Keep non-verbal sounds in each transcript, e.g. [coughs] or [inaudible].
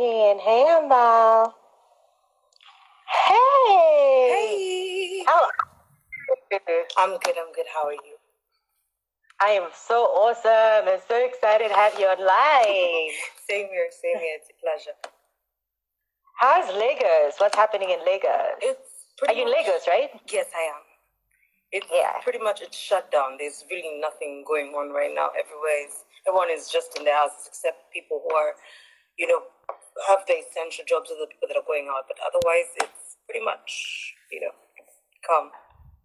in. Hey. Hey. Hey. How? I'm good. I'm good. How are you? I am so awesome and so excited to have you online. [laughs] Same here. Same here. It's a pleasure. How's Lagos? What's happening in Lagos? It's Are pretty you in Lagos, right? Yes, I am. It's Yeah. pretty much it's shut down. There's really nothing going on right now. Everywhere is everyone is just in their houses except people who are, you know, have the essential jobs or the people that are going out. But otherwise, it's pretty much you know, calm.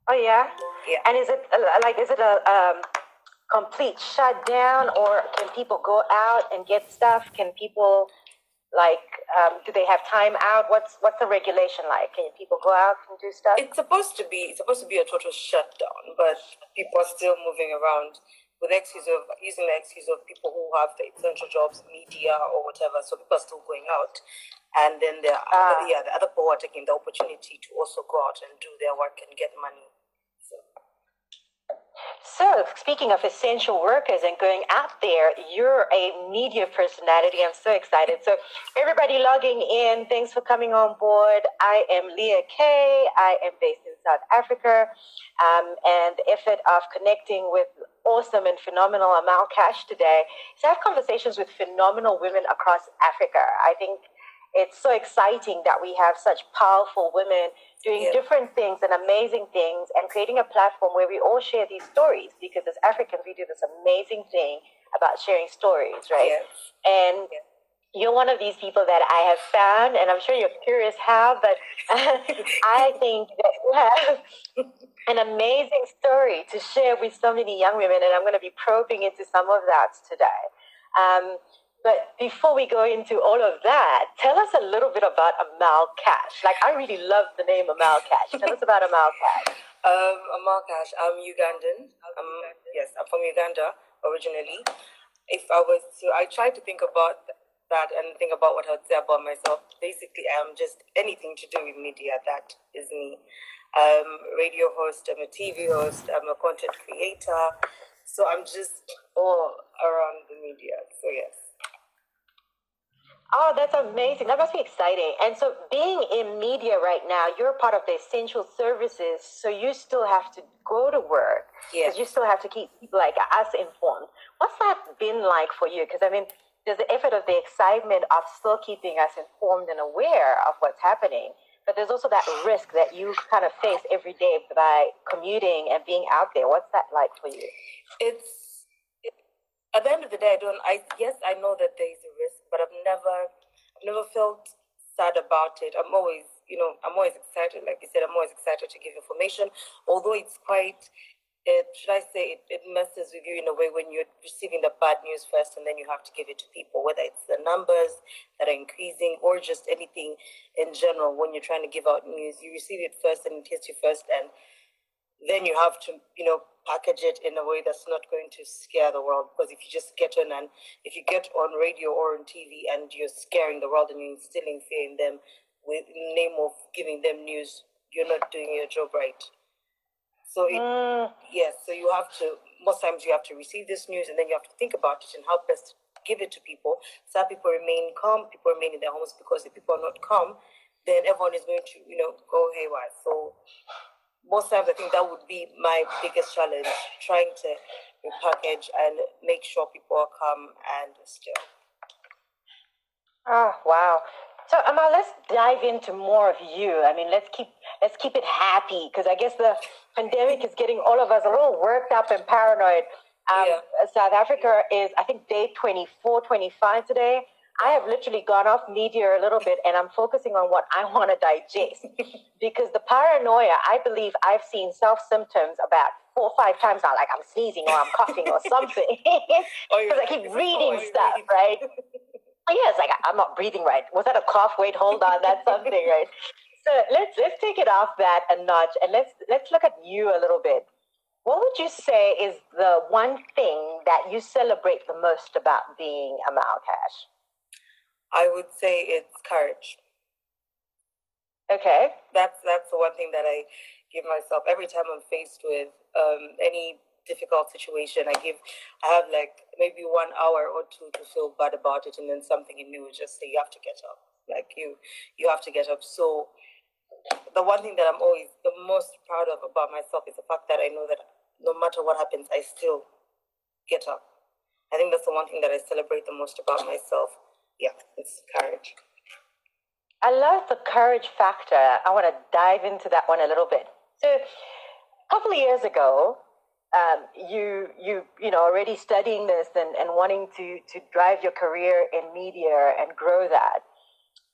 Oh yeah. Yeah. And is it uh, like is it a um, complete shutdown, or can people go out and get stuff? Can people like um, do they have time out? What's what's the regulation like? Can people go out and do stuff? It's supposed to be it's supposed to be a total shutdown, but people are still moving around with the excuse of using the excuse of people who have the essential jobs, media or whatever. So people are still going out, and then are Ah. yeah the other people are taking the opportunity to also go out and do their work and get money. So So, speaking of essential workers and going out there, you're a media personality. I'm so excited. So, everybody logging in, thanks for coming on board. I am Leah Kay. I am based South Africa. Um, and the effort of connecting with awesome and phenomenal Amal Cash today is to have conversations with phenomenal women across Africa. I think it's so exciting that we have such powerful women doing Yeah. different things and amazing things and creating a platform where we all share these stories because as Africans we do this amazing thing about sharing stories, right? Yes. And Yeah. You're one of these people that I have found, and I'm sure you're curious how, but [laughs] I think that you have [laughs] an amazing story to share with so many young women, and I'm going to be probing into some of that today. Um, but before we go into all of that, tell us a little bit about Amal Cash. Like, I really love the name Amal Cash. Tell us about Amal Cash. [laughs] Um, Amal Cash, I'm Ugandan. Um, yes, I'm from Uganda originally. If I was to, I try to think about that and think about what I would say about myself. Basically, I'm just anything to do with media. That is me. Um, radio host. I'm a TV host. I'm a content creator. So I'm just all around the media. So yes. Oh, that's amazing. That must be exciting. And so, being in media right now, you're part of the essential services, so you still have to go to work because Yes. you still have to keep people like us informed. What's that been like for you? Because I mean, there's the effort of the excitement of still keeping us informed and aware of what's happening, but there's also that risk that you kind of face every day by commuting and being out there. What's that like for you? it's it, at the end of the day i don't i yes i know that there is a risk but i've never i've never felt sad about it i'm always you know i'm always excited like you said i'm always excited to give information although it's quite it, should I say it, it messes with you in a way when you're receiving the bad news first and then you have to give it to people, whether it's the numbers that are increasing or just anything in general. When you're trying to give out news, you receive it first and it hits you first, and then you have to, you know, package it in a way that's not going to scare the world. Because if you just get on and if you get on radio or on TV and you're scaring the world and you're instilling fear in them with name of giving them news, you're not doing your job right. So it, Mm, yes, so you have to most times you have to receive this news and then you have to think about it and how best to give it to people. So people remain calm, people remain in their homes because if people are not calm, then everyone is going to, you know, go haywire. So most times I think that would be my biggest challenge, trying to repackage and make sure people are calm and still. Oh wow! So Amal, let's dive into more of you. I mean, let's keep let's keep it happy because I guess the pandemic is getting all of us a little worked up and paranoid. Um, Yeah. South Africa is, I think, day 24, 25 today. I have literally gone off media a little bit and I'm focusing on what I want to digest [laughs] because the paranoia, I believe I've seen self symptoms about four or five times now, like I'm sneezing or I'm coughing or [laughs] something. [laughs] Oh, Because I keep reading oh, stuff, right? Oh, it's like I'm not breathing right. Was that a cough? Wait, hold on, that's something, right? [laughs] So let's let's take it off that a notch and let's let's look at you a little bit. What would you say is the one thing that you celebrate the most about being Amal Cash? I would say it's courage. Okay. that's that's the one thing that I give myself every time I'm faced with um, any difficult situation, I give, I have like maybe one hour or two to feel bad about it, and then something in me will just say, "You have to get up." Like you, you have to get up. So, the one thing that I'm always the most proud of about myself is the fact that I know that no matter what happens, I still get up. I think that's the one thing that I celebrate the most about myself. Yeah, it's courage. I love the courage factor. I want to dive into that one a little bit. So, a couple of years ago, um, you you you know already studying this and, and wanting to to drive your career in media and grow that.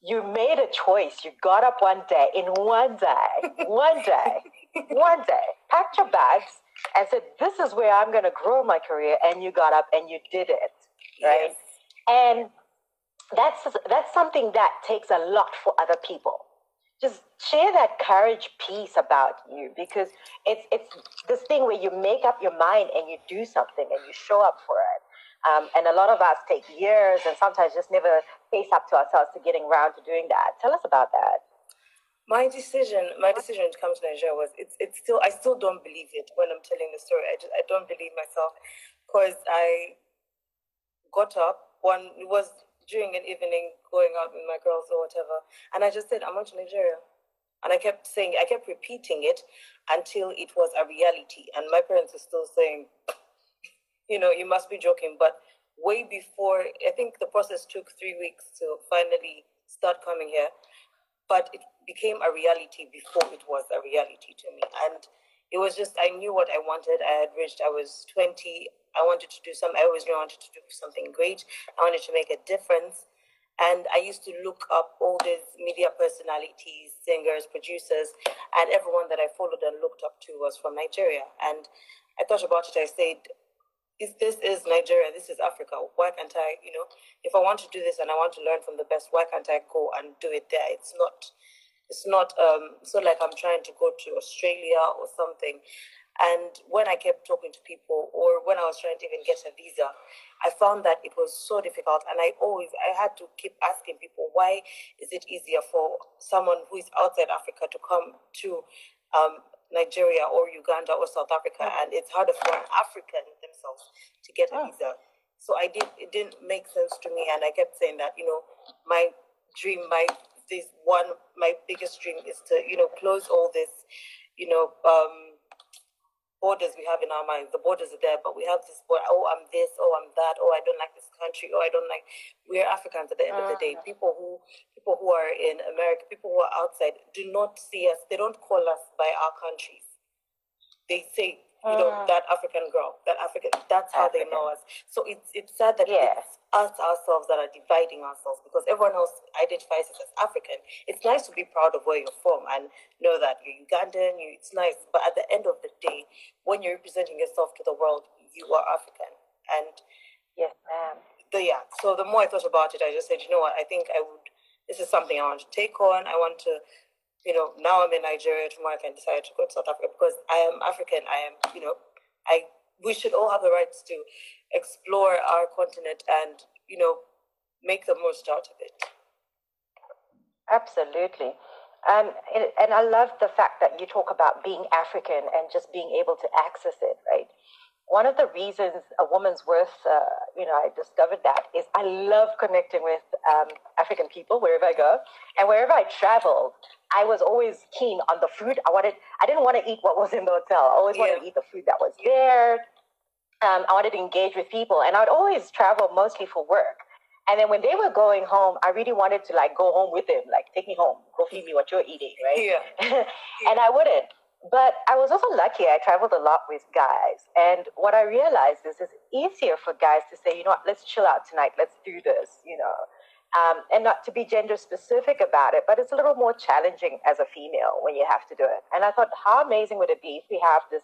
You made a choice. You got up one day in one day, one day, [laughs] one day, packed your bags and said, "This is where I'm going to grow my career." And you got up and you did it, right? Yes. And that's that's something that takes a lot for other people just share that courage piece about you because it's it's this thing where you make up your mind and you do something and you show up for it. Um, and a lot of us take years and sometimes just never face up to ourselves to getting around to doing that. Tell us about that. My decision my decision to come to nigeria was it's, it's still i still don't believe it when i'm telling the story. I just i don't believe myself because i got up one it was during an evening going out with my girls or whatever. And I just said, I'm going to Nigeria. And I kept saying, I kept repeating it until it was a reality. And my parents are still saying, [laughs] you know, you must be joking. But way before, I think the process took three weeks to finally start coming here. But it became a reality before it was a reality to me. And it was just, I knew what I wanted. I had reached, I was 20. I wanted to do something. I always knew I wanted to do something great. I wanted to make a difference. And I used to look up all these media personalities, singers, producers, and everyone that I followed and looked up to was from Nigeria. And I thought about it. I said, if this is Nigeria, this is Africa. Why can't I, you know, if I want to do this and I want to learn from the best, why can't I go and do it there? It's not, it's not, um, not like I'm trying to go to Australia or something. And when I kept talking to people, or when I was trying to even get a visa, I found that it was so difficult. And I always, I had to keep asking people, why is it easier for someone who is outside Africa to come to um, Nigeria or Uganda or South Africa, and it's harder for an African themselves to get a oh. visa. So I did. It didn't make sense to me, and I kept saying that you know, my dream, my this one, my biggest dream is to you know close all this, you know. Um, borders we have in our minds. The borders are there, but we have this border. Oh, I'm this. Oh, I'm that. Oh, I don't like this country. Oh, I don't like. We're Africans at the end of the day. Mm. People who people who are in America, people who are outside, do not see us. They don't call us by our countries. They say you know, mm. that African girl, that African, that's how African. they know us. So it's it's sad that yeah. it's us ourselves that are dividing ourselves because everyone else identifies us as African. It's nice to be proud of where you're from and know that you're Ugandan. You, it's nice, but at the end of the day, when you're representing yourself to the world, you are African. And yes, ma'am. The, yeah. So the more I thought about it, I just said, you know what? I think I would. This is something I want to take on. I want to you know, now I'm in Nigeria, tomorrow I can decide to go to South Africa because I am African. I am, you know, I we should all have the rights to explore our continent and, you know, make the most out of it. Absolutely. Um, and, and I love the fact that you talk about being African and just being able to access it, right? One of the reasons a woman's worth, uh, you know, I discovered that is I love connecting with um, African people wherever I go, and wherever I traveled, I was always keen on the food. I wanted, I didn't want to eat what was in the hotel. I always yeah. wanted to eat the food that was there. Um, I wanted to engage with people, and I would always travel mostly for work. And then when they were going home, I really wanted to like go home with them, like take me home, go feed me what you're eating, right? Yeah. [laughs] and I wouldn't. But I was also lucky. I traveled a lot with guys. And what I realized is it's easier for guys to say, you know what, let's chill out tonight. Let's do this, you know. Um, and not to be gender specific about it, but it's a little more challenging as a female when you have to do it. And I thought, how amazing would it be if we have this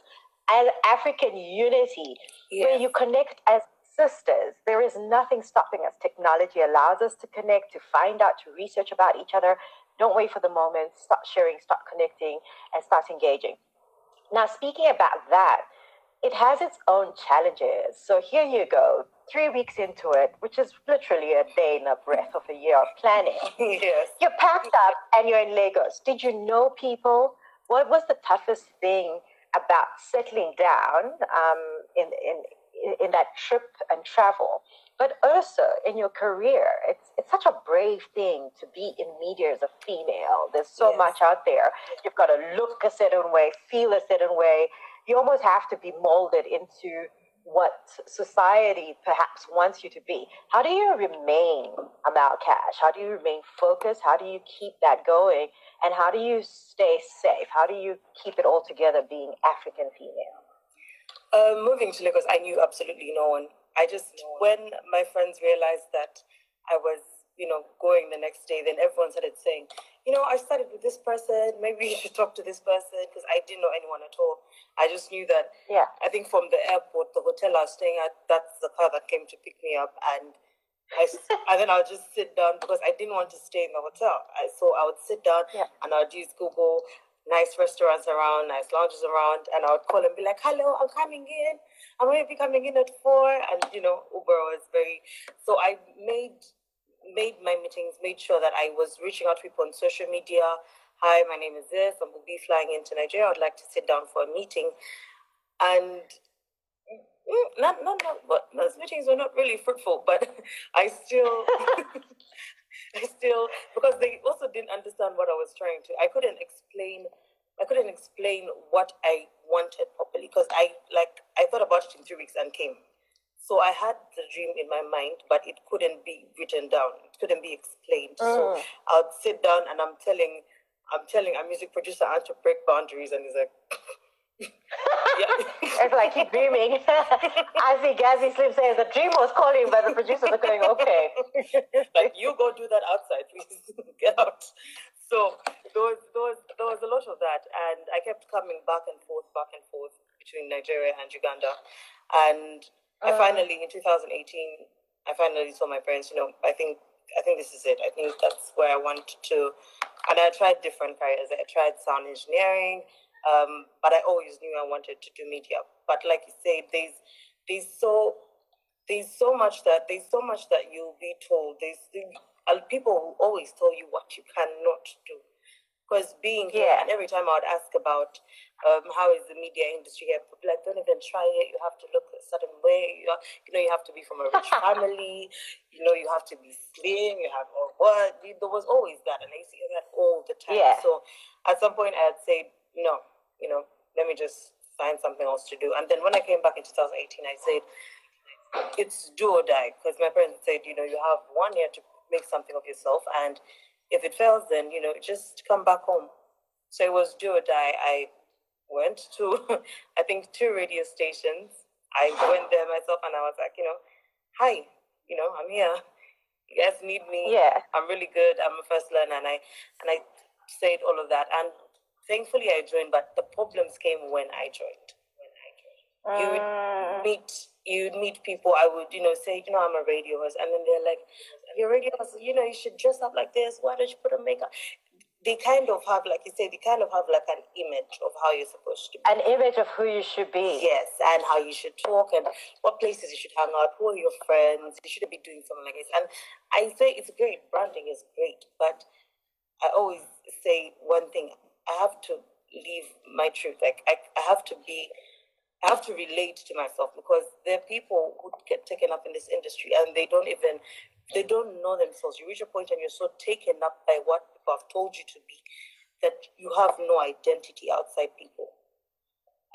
African unity yes. where you connect as sisters. There is nothing stopping us. Technology allows us to connect, to find out, to research about each other, don't wait for the moment. Start sharing, start connecting, and start engaging. Now, speaking about that, it has its own challenges. So here you go, three weeks into it, which is literally a day and a breath of a year of planning. [laughs] yes. You're packed up and you're in Lagos. Did you know people? What was the toughest thing about settling down um, in, in, in that trip and travel, but also in your career. It's, it's such a brave thing to be in media as a female. There's so yes. much out there. You've got to look a certain way, feel a certain way. You almost have to be molded into what society perhaps wants you to be. How do you remain Amal Cash? How do you remain focused? How do you keep that going? And how do you stay safe? How do you keep it all together being African female? Uh, moving to Lagos, I knew absolutely no one. I just, when my friends realized that I was, you know, going the next day, then everyone started saying, you know, I started with this person. Maybe you should talk to this person because I didn't know anyone at all. I just knew that. Yeah. I think from the airport, the hotel I was staying at, that's the car that came to pick me up, and I [laughs] and then I would just sit down because I didn't want to stay in the hotel. I, so I would sit down yeah. and I would use Google nice restaurants around, nice lounges around, and I would call and be like, "Hello, I'm coming in. I'm going to be coming in at four. And you know, Uber was very. So I made made my meetings, made sure that I was reaching out to people on social media hi, my name is this, I will be flying into Nigeria. I would like to sit down for a meeting. And mm, not, not, not, but those meetings were not really fruitful, but [laughs] I still, [laughs] I still, because they also didn't understand what I was trying to, I couldn't explain, I couldn't explain what I wanted properly because I, like, thought about it in three weeks and came. So I had the dream in my mind, but it couldn't be written down. It couldn't be explained. Mm. So I'd sit down and I'm telling I'm telling a music producer I had to break boundaries, and he's like, [laughs] yeah. [laughs] it's like keep dreaming. [laughs] As he Gazzy Slim says, the dream was calling, but the producers are going, okay. like, you go do that outside, please. Get out. So there was, there, was, there was a lot of that. And I kept coming back and forth, back and forth between Nigeria and Uganda. And uh, I finally, in 2018, I finally told my parents, you know, I think I think this is it. I think that's where I want to and I tried different careers. I tried sound engineering, um, but I always knew I wanted to do media. But like you say, there's there's so there's so much that there's so much that you'll be told. There's people who always tell you what you cannot do. Because being here, yeah. and every time I would ask about um, how is the media industry here, people like, don't even try it. You have to look a certain way. You, you know, you have to be from a rich [laughs] family. You know, you have to be slim. You have or what? There was always that, and I see that all the time. Yeah. So at some point, I had said, no, you know, let me just find something else to do. And then when I came back in 2018, I said, it's do or die because my parents said, you know, you have one year to make something of yourself, and if it fails, then you know, just come back home. So it was do or die. I went to, [laughs] I think, two radio stations. I went there myself, and I was like, you know, hi, you know, I'm here. You guys need me. Yeah. I'm really good. I'm a first learner, and I and I said all of that. And thankfully, I joined. But the problems came when I joined. When I joined, uh... you would mm. meet you'd meet people. I would, you know, say, you know, I'm a radio host, and then they're like, "You're a radio. You know, you should dress up like this. Why don't you put a makeup?" They kind of have, like you say, they kind of have like an image of how you're supposed to be. An image of who you should be. Yes, and how you should talk, and what places you should hang out. Who are your friends? You shouldn't be doing something like this. And I say it's great. Branding is great, but I always say one thing: I have to leave my truth. Like I, I have to be I have to relate to myself because there are people who get taken up in this industry and they don't even they don't know themselves. You reach a point and you're so taken up by what people have told you to be that you have no identity outside people.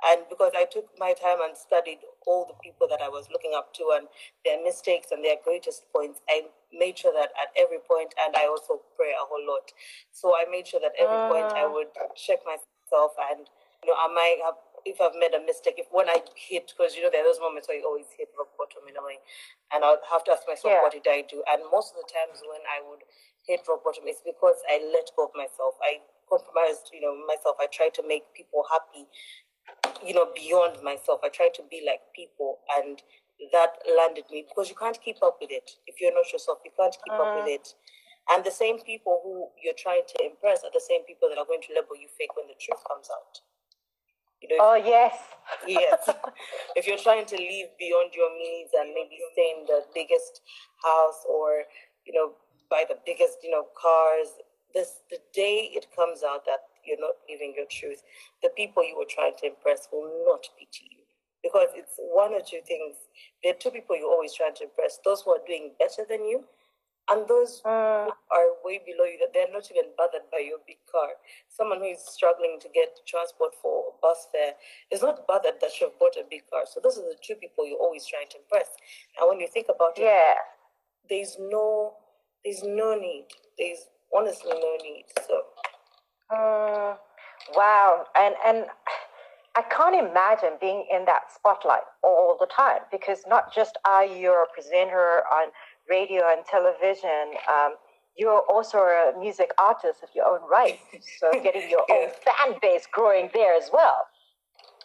And because I took my time and studied all the people that I was looking up to and their mistakes and their greatest points, I made sure that at every point, and I also pray a whole lot. So I made sure that every uh. point I ah. would check myself and, you know, I might have if I've made a mistake, if when I hit, because you know there are those moments where you always hit rock bottom in a way, and I'll have to ask myself, yeah. what did I do? And most of the times when I would hit rock bottom, it's because I let go of myself. I compromised, you know, myself. I tried to make people happy, you know, beyond myself. I tried to be like people, and that landed me because you can't keep up with it if you're not yourself. You can't keep uh. up with uh. it. And the same people who you're trying to impress are the same people that are going to label you fake when the truth comes out. You know, oh yes, yes. [laughs] if you're trying to live beyond your means and maybe stay in the biggest house or you know buy the biggest you know cars, this the day it comes out that you're not living your truth, the people you were trying to impress will not pity you. Because it's one or two things. There are two people you're always trying to impress those who are doing better than you, and those who are way below you, that they're not even bothered by your big car. Someone who is struggling to get transport for bus fare is not bothered that you've bought a big car. So those are the two people you're always trying to impress. And when you think about it, yeah. there's no there's no need. There's honestly no need. So uh, wow. And and I can't imagine being in that spotlight all the time because not just are you a presenter on radio and television, um, you're also a music artist of your own right. So [laughs] getting your own fan base growing there as well.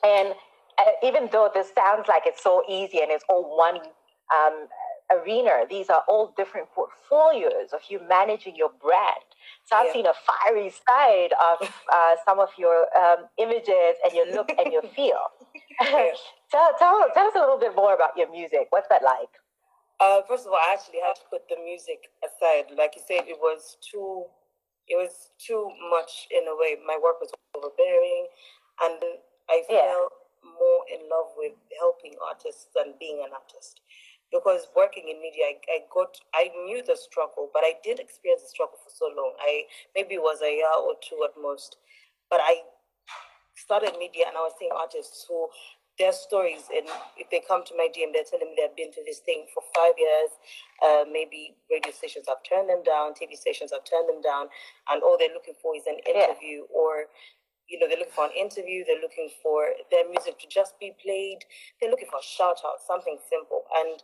And uh, even though this sounds like it's so easy and it's all one um, arena, these are all different portfolios of you managing your brand. So I've yeah. seen a fiery side of [laughs] uh, some of your um, images and your look and your feel. [laughs] Yeah. tell, tell, tell us a little bit more about your music. What's that like? Uh, first of all, I actually had to put the music aside. Like you said, it was too, it was too much in a way. My work was overbearing, and I yeah. fell more in love with helping artists than being an artist. Because working in media, I, I got, I knew the struggle, but I did experience the struggle for so long. I maybe it was a year or two at most, but I started media and I was seeing artists who their stories and if they come to my DM, they're telling me they've been through this thing for five years. Uh, maybe radio stations have turned them down, TV stations have turned them down, and all they're looking for is an interview yeah. or you know, they're looking for an interview, they're looking for their music to just be played, they're looking for a shout out, something simple. And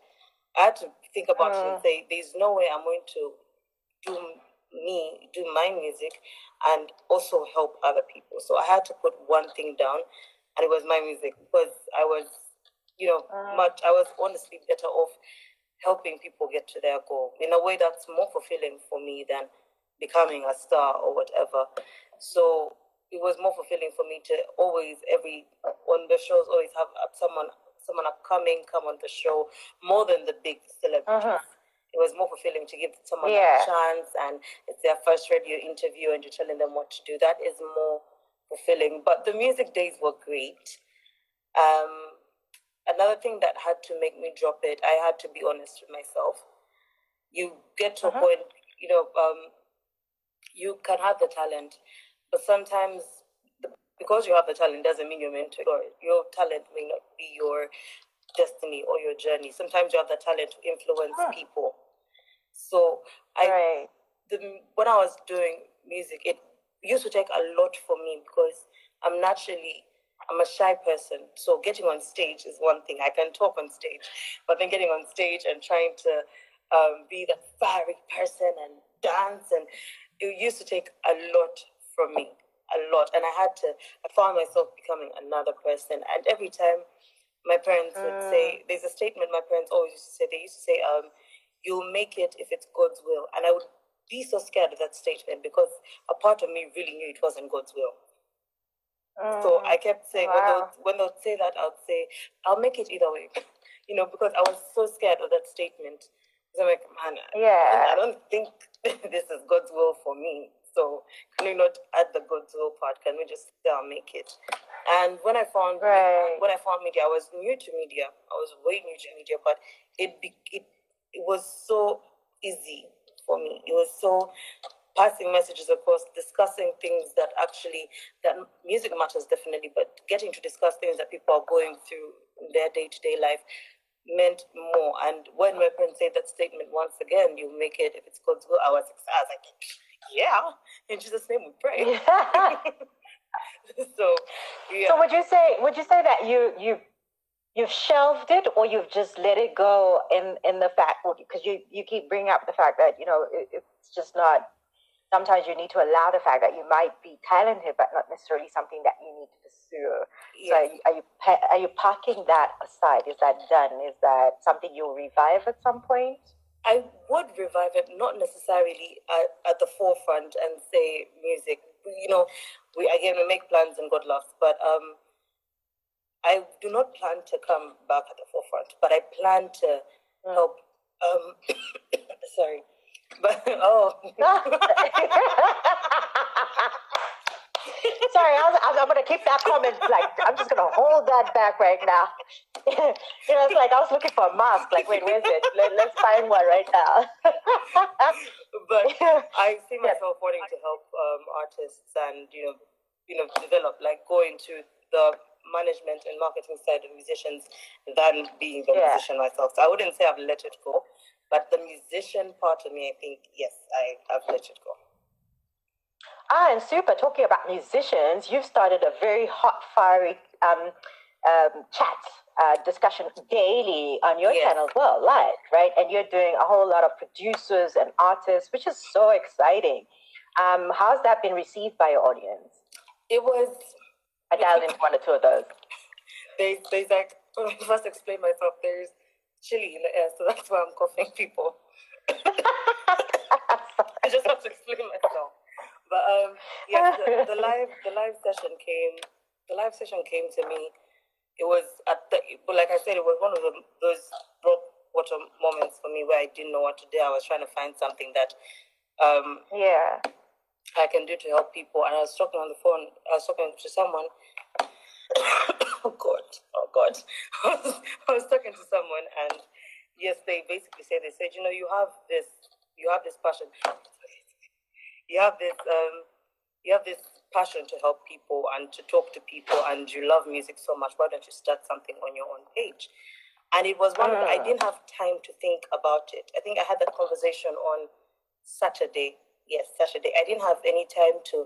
I had to think about uh, it and uh. say, there's no way I'm going to do me, do my music and also help other people. So I had to put one thing down and it was my music because I was, you know, uh, much. I was honestly better off helping people get to their goal in a way that's more fulfilling for me than becoming a star or whatever. So it was more fulfilling for me to always every on the shows always have someone someone upcoming come on the show more than the big celebrities. Uh-huh. It was more fulfilling to give someone yeah. a chance and it's their first radio interview and you're telling them what to do. That is more fulfilling. But the music days were great. Um, another thing that had to make me drop it, I had to be honest with myself. You get to uh-huh. a point, you know, um, you can have the talent, but sometimes the, because you have the talent doesn't mean you're meant to. Or your talent may not be your destiny or your journey. Sometimes you have the talent to influence huh. people. So I, right. the, when I was doing music, it used to take a lot for me because I'm naturally I'm a shy person. So getting on stage is one thing. I can talk on stage, but then getting on stage and trying to um, be the fiery person and dance and it used to take a lot from me, a lot. And I had to. I found myself becoming another person. And every time my parents would say, mm. "There's a statement my parents always used to say. They used to say, um, you'll make it if it's God's will," and I would be so scared of that statement because a part of me really knew it wasn't God's will. Mm, so I kept saying, wow. when, when they'll say that, I'd say, I'll make it either way. [laughs] You know, because I was so scared of that statement. So I'm like, man, yeah. I don't think [laughs] this is God's will for me. So can we not add the God's will part? Can we just say I'll make it? And when I found right. when I found media, I was new to media. I was way new to media, but it it it was so easy for me. It was so passing messages across, discussing things that actually that music matters definitely, but getting to discuss things that people are going through in their day to day life meant more. And when my friends said that statement once again, you make it if it's God's will, I was, I was like, yeah, in Jesus' name we pray. [laughs] so, yeah. So would you say would you say that you you you've shelved it or you've just let it go in in the fact because you you keep bringing up the fact that you know it, it's just not sometimes you need to allow the fact that you might be talented but not necessarily something that you need to pursue yes. so are you are you parking that aside is that done is that something you'll revive at some point I would revive it, not necessarily at, at the forefront and say music. You know, we again we make plans and God loves, but um, I do not plan to come back at the forefront, but I plan to mm. help. Um, [coughs] sorry, but oh. [laughs] sorry. I was, I'm, I'm going to keep that comment. Like, I'm just going to hold that back right now. [laughs] you know, it's like I was looking for a mask. Like, wait, where's it? Let, us find one right now. [laughs] but I see myself wanting to help um, artists and you know, you know, develop like go into the management and marketing side of musicians than being the yeah. musician myself. So I wouldn't say I've let it go, but the musician part of me, I think, yes, I have let it go. Ah, and super. Talking about musicians, you've started a very hot, fiery um, um, chat uh, discussion daily on your yes. channel as well, live, right? And you're doing a whole lot of producers and artists, which is so exciting. Um, how's that been received by your audience? It was. I dialed into one or two of those. [laughs] They, there's like, [laughs] I first explain myself, there's chili in the air, so that's why I'm coughing people. [laughs] I just have to explain myself. But um, yeah, the, the live the live session came. The live session came to me. It was at the, but like I said, it was one of the, those rock water moments for me where I didn't know what to do. I was trying to find something that, um, yeah, I can do to help people. And I was talking on the phone. I was talking to someone. [coughs] oh God! Oh God! [laughs] I was talking to someone, and yes, they basically said they said, you know, you have this, you have this passion you have this um, you have this passion to help people and to talk to people and you love music so much why don't you start something on your own page and it was one of the, i ah. didn't have time to think about it i think i had that conversation on saturday yes saturday i didn't have any time to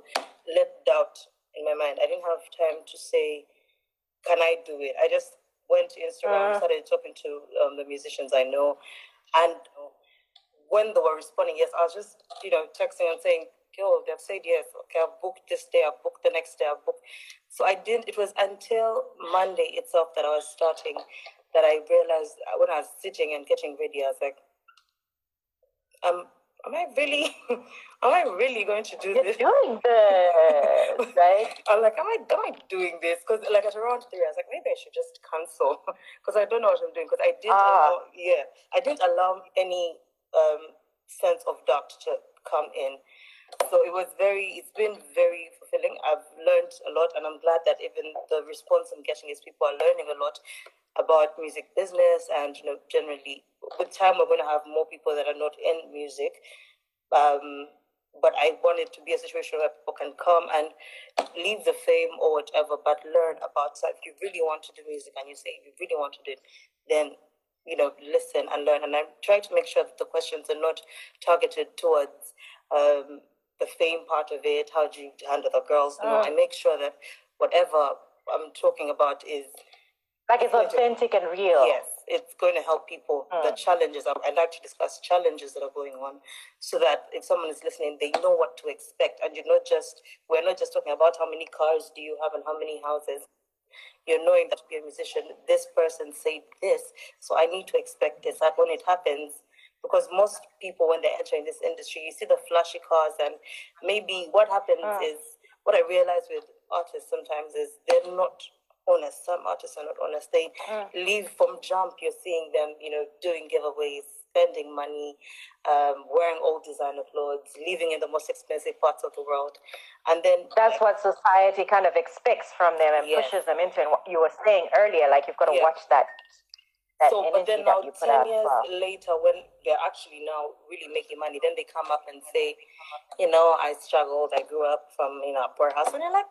let doubt in my mind i didn't have time to say can i do it i just went to instagram uh. started talking to um, the musicians i know and when they were responding yes, I was just, you know, texting and saying, yo, they've said yes. Okay, I've booked this day, I've booked the next day, I've booked. So I didn't, it was until Monday itself that I was starting that I realized when I was sitting and getting ready, I was like, um, am I really, [laughs] am I really going to do You're this? doing this, [laughs] right? I'm like, am I, am I doing this? Because like at around three, I was like, maybe I should just cancel [laughs] because I don't know what I'm doing. Because I didn't, ah. allow, yeah, I didn't allow any um, sense of doubt to come in. So it was very, it's been very fulfilling. I've learned a lot, and I'm glad that even the response I'm getting is people are learning a lot about music business, and you know, generally, with time we're going to have more people that are not in music. Um, but I want it to be a situation where people can come and leave the fame or whatever, but learn about. So if you really want to do music and you say you really want to do it, then you know, listen and learn. And I'm trying to make sure that the questions are not targeted towards um, the fame part of it. How do you handle the girls? No, I make sure that whatever I'm talking about is like it's authentic and real. Yes, it's going to help people. Mm. The challenges, I like to discuss challenges that are going on so that if someone is listening, they know what to expect. And you're not just, we're not just talking about how many cars do you have and how many houses you're knowing that to be a musician, this person said this, so I need to expect this. That when it happens, because most people when they enter in this industry, you see the flashy cars, and maybe what happens uh. is what I realize with artists sometimes is they're not honest. Some artists are not honest. They uh. leave from jump. You're seeing them, you know, doing giveaways, spending money, um, wearing old designer clothes, living in the most expensive parts of the world. And then that's what society kind of expects from them and yes. pushes them into. And what you were saying earlier, like you've got to watch that. that so, but then now, 10 years well. later, when they're actually now really making money, then they come up and say, you know, I struggled, I grew up from, you know, a poor house. And you're like,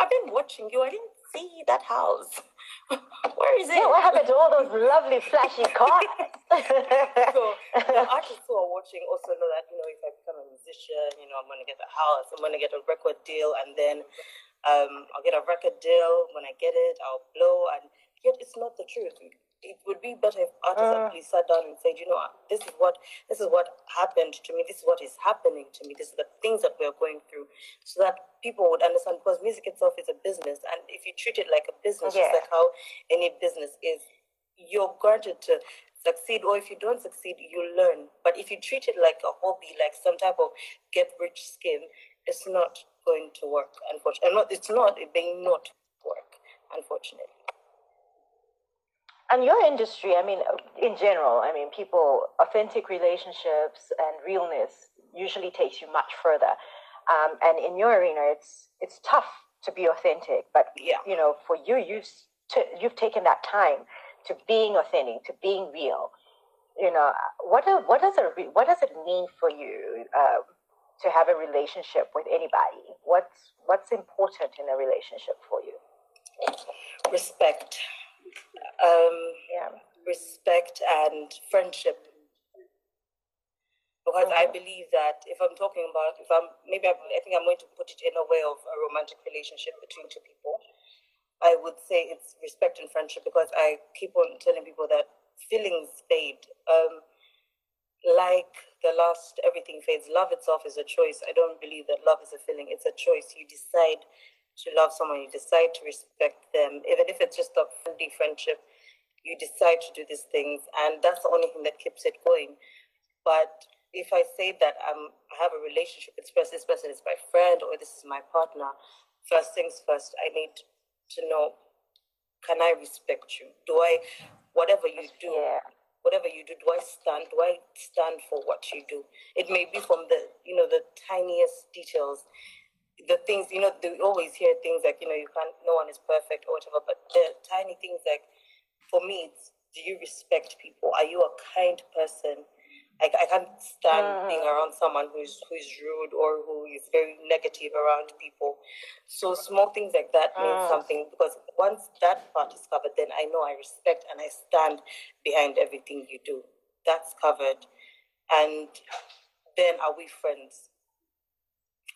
I've been watching you, I didn't see that house. [laughs] Where is it? Yeah, what happened to all those lovely flashy [laughs] cars? [laughs] so the artists who are watching also know that you know if I become a musician, you know I'm gonna get a house, I'm gonna get a record deal, and then um, I'll get a record deal. When I get it, I'll blow, and yet it's not the truth it would be better if artists uh, actually sat down and said, you know, this is what this is what happened to me. This is what is happening to me. This is the things that we're going through, so that people would understand. Because music itself is a business, and if you treat it like a business, yeah. just like how any business is, you're granted to succeed, or if you don't succeed, you learn. But if you treat it like a hobby, like some type of get rich scheme, it's not going to work. Unfortunately, not, it's not. It may not work. Unfortunately and your industry, I mean, in general, I mean, people, authentic relationships and realness usually takes you much further. Um, and in your arena, it's it's tough to be authentic. But Yeah. you know, for you, you to, you've taken that time to being authentic, to being real. You know, what do, what does it re- what does it mean for you uh, to have a relationship with anybody? What's what's important in a relationship for you? Respect. Um, Yeah. respect and friendship. Because I Mhm. believe that if I'm talking about, if I'm maybe I'm, I think I'm going to put it in a way of a romantic relationship between two people, I would say it's respect and friendship because I keep on telling people that feelings fade. Um, like the last everything fades, love itself is a choice. I don't believe that love is a feeling, it's a choice. You decide to love someone, you decide to respect them, even if it's just a friendly friendship, you decide to do these things, and that's the only thing that keeps it going. But if I say that um, I have a relationship with this person, this person is my friend or this is my partner, first things first, I need to know can I respect you? Do I, whatever you do, Yeah. whatever you do, do I stand? Do I stand for what you do? It may be from the, you know, the tiniest details, the things, you know, they always hear things like, you know, you can't, no one is perfect or whatever, but the tiny things like, for me, it's, do you respect people? Are you a kind person? I, I can't stand being Mhm. around someone who's who's rude or who is very negative around people. So small things like that mean Mm. something because once that part is covered, then I know I respect and I stand behind everything you do. That's covered, and then are we friends?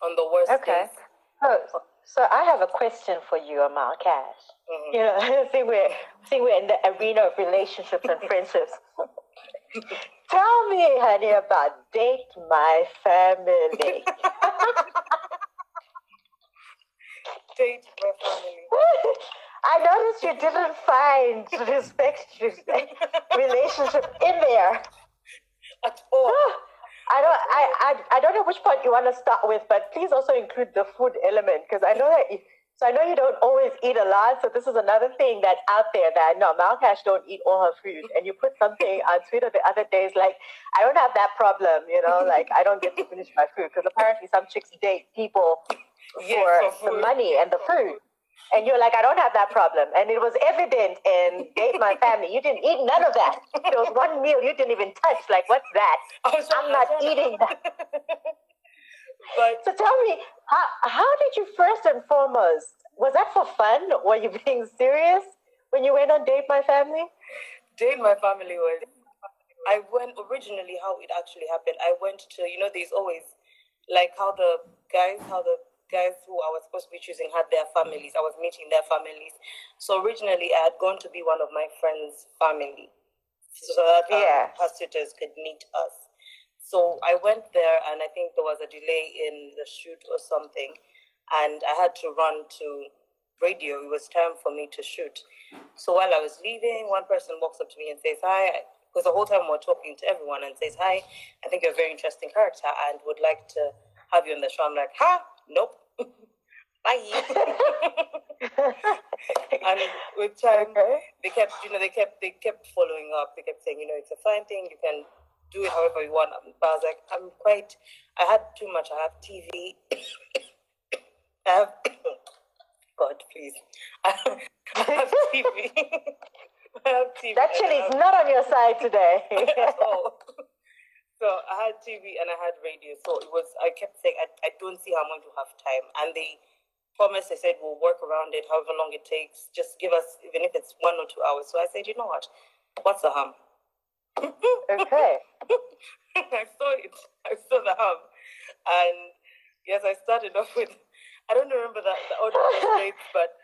On the worst case? Okay. days, Oh, so I have a question for you, Amal Cash. Mhm. You know, I think we're I think we're in the arena of relationships and [laughs] friendships. [laughs] Tell me, honey, about date my family. [laughs] date my family. I noticed you didn't find respect relationship in there. At all. [gasps] I don't I, I I don't know which part you want to start with, but please also include the food element because I know that you, so I know you don't always eat a lot. So this is another thing that's out there that no, Malcash don't eat all her food. And you put something on Twitter the other days like, I don't have that problem, you know, [laughs] like I don't get to finish my food because apparently some chicks date people Yes, for for the money and the food. And you're like, I don't have that problem. And it was evident in Date My Family. You didn't eat none of that. There was one meal you didn't even touch. Like, what's that? [laughs] I'm not eating that. [laughs] but So tell me, how, how did you first and foremost, was that for fun? Were you being serious when you went on Date My Family? Date my family was. I went originally how it actually happened. I went to you know there's always like how the guys how the guys who I was supposed to be choosing had their families. I was meeting their families. So originally I had gone to be one of my friends' family, so that um, Yeah. her suitors could meet us. So I went there, and I think there was a delay in the shoot or something, and I had to run to radio. It was time for me to shoot. So while I was leaving, one person walks up to me and says, Hi, because the whole time we're talking to everyone and says, Hi, I think you're a very interesting character and would like to have you on the show. I'm like, "Ha, Nope. [laughs] Bye. [laughs] and with time, they kept, you know, they kept, they kept following up. They kept saying, you know, it's a fine thing. You can do it however you want. Um, but I was like, I'm quite. I had too much. I have TV. [coughs] I have. [coughs] God, please. [laughs] I have, [laughs] I have TV. I have TV. That and I chili's have- not on your side today. [laughs] So I had TV and I had radio. So it was. I kept saying, I, I don't see how I'm going to have time. And they promised. They said we'll work around it, however long it takes. Just give us, even if it's one or two hours. So I said, you know what? What's the harm? Okay. [laughs] I saw it. I saw the hum. And yes, I started off with, I don't remember the, the order of the dates, but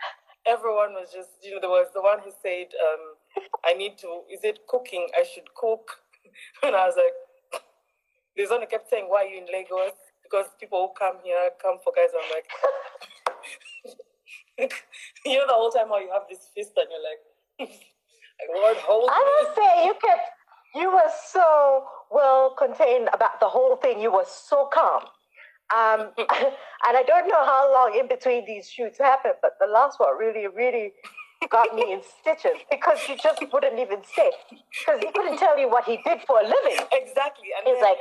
everyone was just, you know, there was the one who said, um, I need to, is it cooking? I should cook. [laughs] And I was like, there's one who kept saying, why are you in Lagos? Because people who come here come for guys. I'm like, [laughs] you know, the whole time how you have this fist and you're like, like Lord, hold I must say, you kept, you were so well contained about the whole thing. You were so calm. Um, [laughs] and I don't know how long in between these shoots happened, but the last one really, really got me in [laughs] stitches because you just wouldn't even say. Because he couldn't tell you what he did for a living. Exactly. And then- like,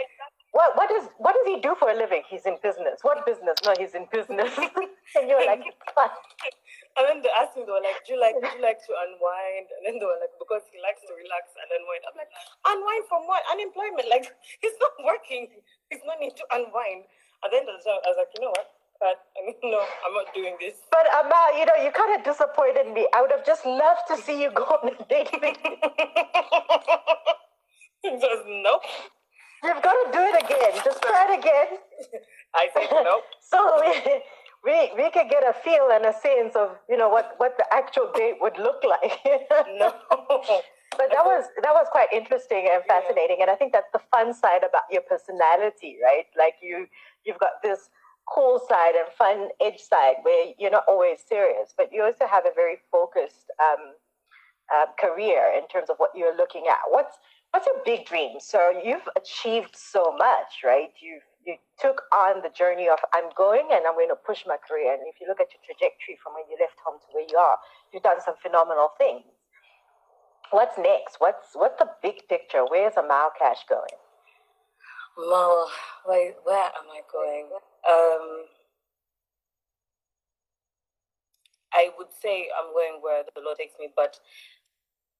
what what does what does he do for a living? He's in business. What business? No, he's in business. [laughs] and you're like, [laughs] and then they asked me, they were like, Do you like do you like to unwind? And then they were like, because he likes to relax and unwind. I'm like, unwind from what? Unemployment. Like [laughs] he's not working. He's no need to unwind. And then I was like, you know what? But I mean, no, I'm not doing this. But Ama, you know, you kind of disappointed me. I would have just loved to see you go on a date just nope. You've got to do it again. Just try it again. I said [laughs] no. so we, we we could get a feel and a sense of you know what what the actual date would look like. no. [laughs] But that was that was quite interesting and fascinating, yeah. and I think that's the fun side about your personality, right? Like you you've got this cool side and fun edge side where you're not always serious, but you also have a very focused um, uh, career in terms of what you're looking at. What's what's your big dream? So you've achieved so much, right? You you took on the journey of I'm going and I'm going to push my career. And if you look at your trajectory from when you left home to where you are, you've done some phenomenal things. What's next? What's what's the big picture? Where's Amal Cash going? Well, where, where am I going? Um, I would say I'm going where the Lord takes me, but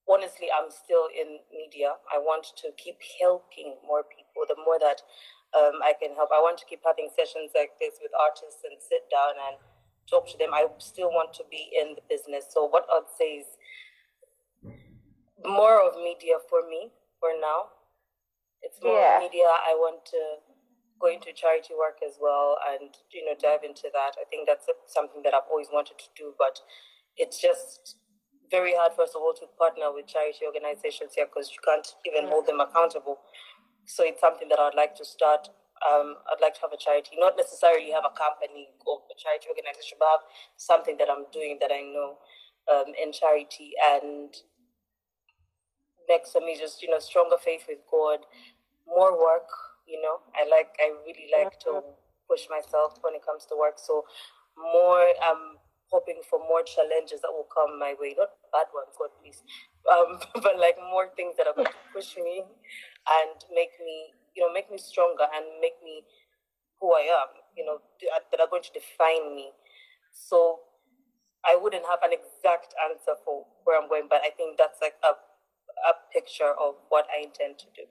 honestly, I'm still in media. I want to keep helping more people. The more that um, I can help, I want to keep having sessions like this with artists and sit down and talk to them. I still want to be in the business. So what I'd say is more of media for me for now it's more yeah. media. I want to go into charity work as well and you know dive into that. I think that's something that I've always wanted to do, but it's just very hard first of all to partner with charity organizations here because you can't even hold them accountable. So it's something that I'd like to start. Um, I'd like to have a charity, not necessarily have a company or a charity organization, but have something that I'm doing that I know um, in charity and next for me just you know stronger faith with god more work you know i like i really like to mm-hmm. push myself when it comes to work so more i'm hoping for more challenges that will come my way not bad ones god please um, [laughs] but like more things that are going to push me and make me you know make me stronger and make me who i am you know that are going to define me so I wouldn't have an exact answer for where I'm going, but I think that's like a a picture of what I intend to do.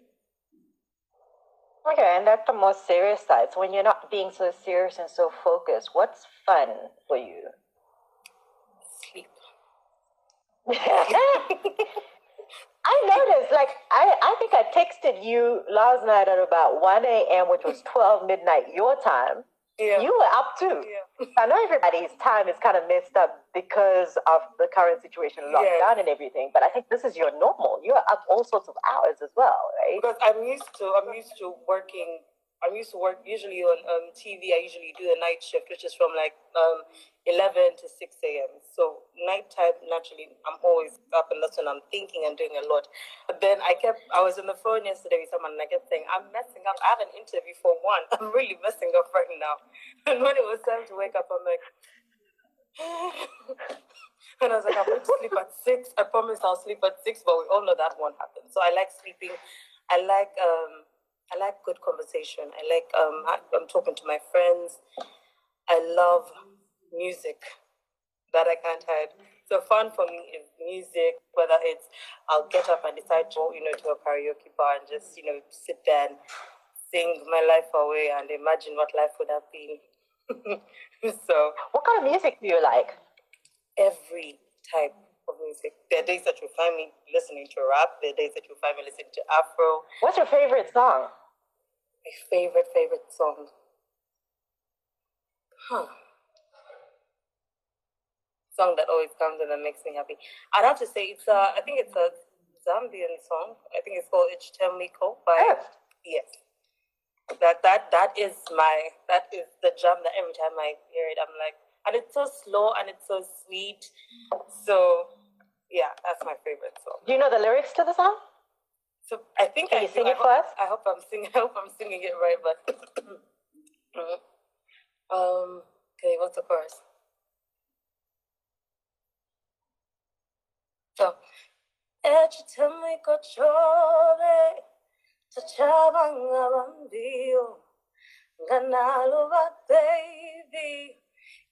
Okay, and that's the most serious side. So when you're not being so serious and so focused, what's fun for you? Sleep. [laughs] I noticed, like, I, I think I texted you last night at about 1 a.m., which was 12 midnight your time. Yeah. You were up too. Yeah. I know everybody's time is kind of messed up because of the current situation, lockdown and everything. But I think this is your normal. You are up all sorts of hours as well, right? Because I'm used to I'm used to working I'm used to work usually on um, TV. I usually do the night shift, which is from like um, 11 to 6 a.m. So nighttime, naturally, I'm always up and that's when I'm thinking and doing a lot. But then I kept, I was on the phone yesterday with someone and I kept saying, I'm messing up. I have an interview for one. [laughs] I'm really messing up right now. And when it was time to wake up, I'm like, [laughs] and I was like, I'm going to sleep at six. I promise I'll sleep at six, but we all know that won't happen. So I like sleeping. I like, um, I like good conversation. I like um I'm talking to my friends. I love music that I can't hide. So fun for me is music, whether it's I'll get up and decide to, you know, to a karaoke bar and just, you know, sit there and sing my life away and imagine what life would have been. [laughs] so what kind of music do you like? Every type of music. There are days that you find me listening to rap. There are days that you find me listening to Afro. What's your favorite song? My favorite favorite song. Huh. Song that always comes and that makes me happy. I'd have to say it's a. I think it's a Zambian song. I think it's called Ichitemiko by oh. yes. That that that is my that is the jam that every time I hear it I'm like and it's so slow and it's so sweet. So yeah, that's my favorite song. Do you know the lyrics to the song? So I think Can I you sing I it for us? I hope I'm singing. [laughs] I hope I'm singing it right. But [clears throat] um, okay, what's the chorus? So, echitemi kochole, Sachabanga bambio, ganalo baby.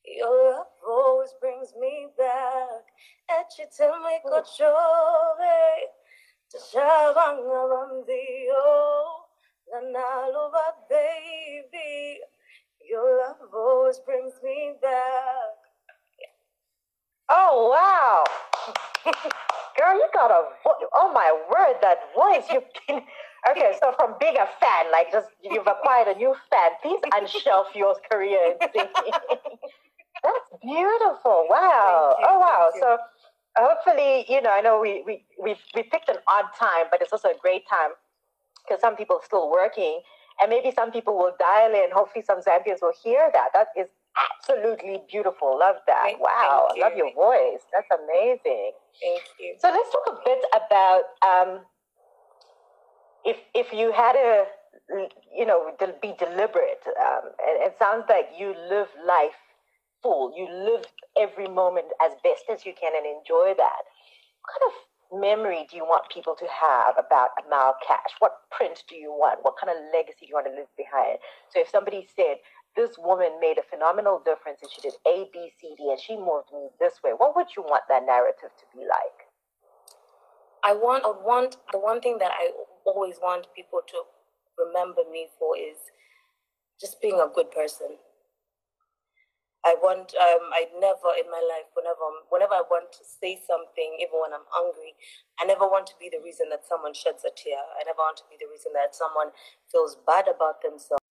Your love always brings me back. Echiteme kochove, Sachabanga bambio, ganalo baby. Your love always brings me back. Oh wow, [laughs] girl, you got a vo- oh my word, that voice you've been okay. So from being a fan, like just you've acquired a new fan. Please unshelf your career [laughs] in singing. [laughs] That's beautiful. Wow. You, oh wow. So hopefully, you know, I know we we we we picked an odd time, but it's also a great time because some people are still working, and maybe some people will dial in. Hopefully, some Zambians will hear that. That is absolutely beautiful. Love that. Thank- wow, thank love your voice. That's amazing. Thank you. So let's talk a bit about um, if if you had to, you know, be deliberate. Um, and it sounds like you live life full. You live every moment as best as you can and enjoy that. What kind of memory do you want people to have about Amal Cash? What print do you want? What kind of legacy do you want to leave behind? So if somebody said, this woman made a phenomenal difference and she did A, B, C, D, and she moved me this way, what would you want that narrative to be like? I want, I want the one thing that I always want people to remember me for is just being a good person. I want, um, I never in my life, whenever, whenever I want to say something, even when I'm angry, I never want to be the reason that someone sheds a tear. I never want to be the reason that someone feels bad about themselves.